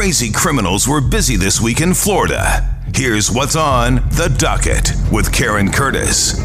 crazy criminals were busy this week in Florida. Here's what's on the docket with Karen Curtis.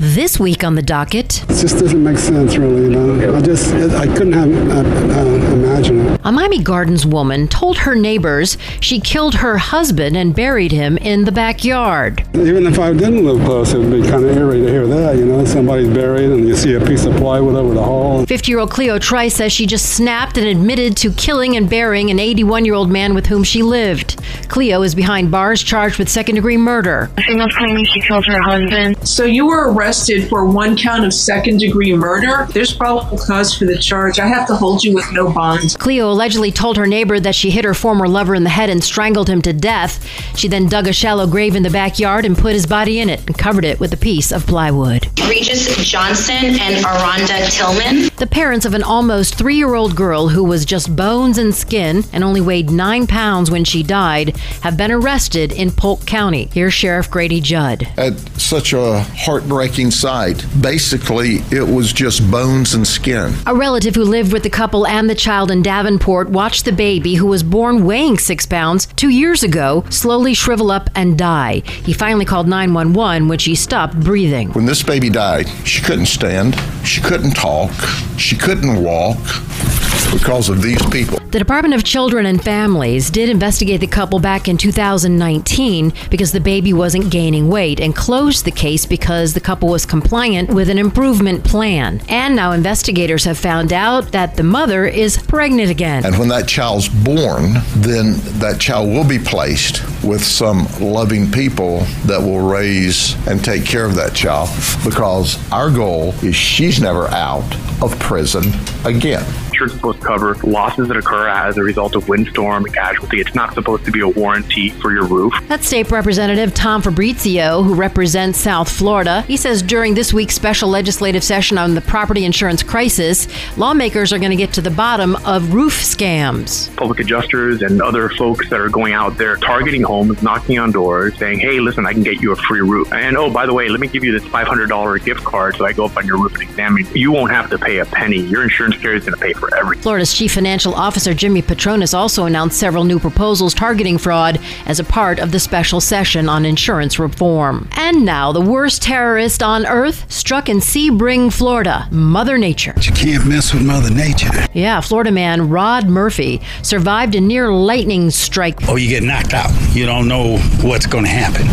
This week on the docket, It just doesn't make sense, really. You know, I just I couldn't have uh, uh, imagined it. a Miami Gardens woman told her neighbors she killed her husband and buried him in the backyard. Even if I didn't live close, it would be kind of eerie to hear that. You know, somebody's buried and you see a piece of plywood over the hall. 50 year old Cleo Trice says she just snapped and admitted to killing and burying an 81 year old man with whom she lived. Cleo is behind bars charged with second degree murder. Female's claiming she killed her husband. So you were arrested for one count of second degree murder. There's probable cause for the charge. I have to hold you with no bond. Cleo allegedly told her neighbor that she hit her former lover in the head and strangled him to death. She then dug a shallow grave in the backyard and put his body in it and covered it with a piece of plywood. Regis Johnson and Aranda Tillman. The parents of an almost three year old girl who was just bones and skin and only weighed nine pounds when she died have been arrested in Polk County. Here's Sheriff Grady Judd. at such a heartbreaking sight. Basically, it was just bones and skin. A relative who lived with the couple and the child in Davenport watched the baby, who was born weighing six pounds two years ago, slowly shrivel up and die. He finally called 911 when she stopped breathing. When this baby died, she couldn't stand, she couldn't talk, she couldn't walk because of these people. The Department of Children and Families did investigate the couple back in 2019 because the baby wasn't gaining weight and closed the case because the couple was compliant with an improvement plan. And now investigators have found out that the mother is pregnant again. And when that child's born, then that child will be placed with some loving people that will raise and take care of that child because our goal is she's never out of prison again. Insurance is supposed to cover losses that occur as a result of windstorm and casualty. It's not supposed to be a warranty for your roof. That's State Representative Tom Fabricio, who represents South Florida. He says during this week's special legislative session on the property insurance crisis, lawmakers are going to get to the bottom of roof scams. Public adjusters and other folks that are going out there targeting homes, knocking on doors, saying, hey, listen, I can get you a free roof. And oh, by the way, let me give you this $500 gift card so I go up on your roof and examine. you. You won't have to pay a penny. Your insurance carrier is going to pay for everything. Florida's Chief Financial Officer Jimmy Patronis also announced several new proposals targeting fraud as a part of the special session on insurance reform. And now, the worst terrorist on earth struck in Sebring, Florida Mother Nature. You can't mess with Mother Nature. Yeah, Florida man Rod Murphy survived a near lightning strike. Oh, you get knocked out. You don't know what's going to happen.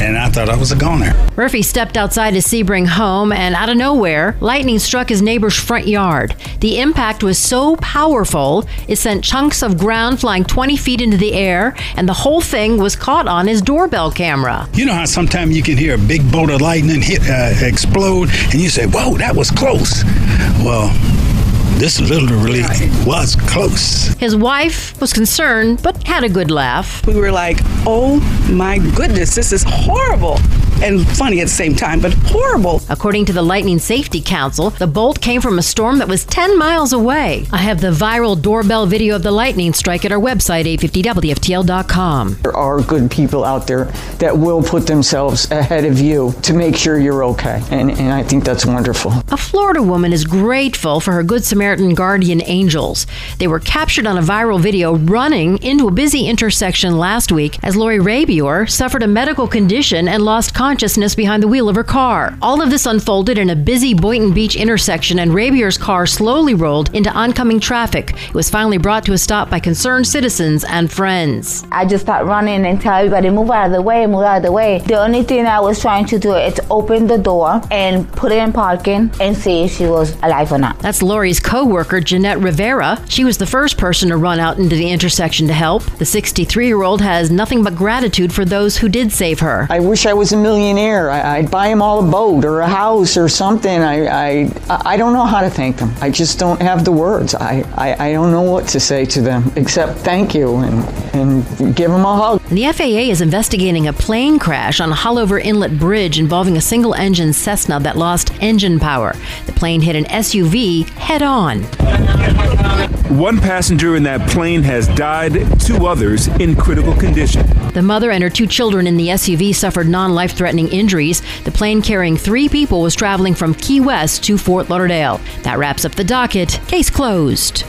And I thought I was a goner. Murphy stepped outside his Sebring home, and out of nowhere, lightning struck his neighbor's front yard. The impact was so powerful, it sent chunks of ground flying 20 feet into the air, and the whole thing was caught on his doorbell camera. You know how sometimes you can hear a big bolt of lightning hit, uh, explode, and you say, "Whoa, that was close." Well, this literally was close. His wife was concerned, but had a good laugh. We were like, oh my goodness, this is horrible. And funny at the same time, but horrible. According to the Lightning Safety Council, the bolt came from a storm that was 10 miles away. I have the viral doorbell video of the lightning strike at our website, 850WFTL.com. There are good people out there that will put themselves ahead of you to make sure you're okay. And, and I think that's wonderful. A Florida woman is grateful for her Good Samaritan guardian angels. They were captured on a viral video running into a busy intersection last week as Lori Rabior suffered a medical condition and lost consciousness behind the wheel of her car. All of this unfolded in a busy Boynton Beach intersection, and Rabier's car slowly rolled into oncoming traffic. It was finally brought to a stop by concerned citizens and friends. I just start running and tell everybody move out of the way, move out of the way. The only thing I was trying to do is open the door and put it in parking and see if she was alive or not. That's Lori's co-worker Jeanette Rivera. She was the first person to run out into the intersection to help. The 63-year-old has nothing but gratitude for those who did save her. I wish I was a millionaire. I, I'd buy them all a boat or a house or something. I, I, I don't know how to thank them. I just don't have the words. I, I, I don't know what to say to them except thank you and, and give them a hug. The FAA is investigating a plane crash on Haulover Inlet Bridge involving a single engine Cessna that lost engine power. The plane hit an SUV head on. One passenger in that plane has died, two others in critical condition. The mother and her two children in the SUV suffered non life threatening injuries. The plane carrying three people was traveling from Key West to Fort Lauderdale. That wraps up the docket. Case closed.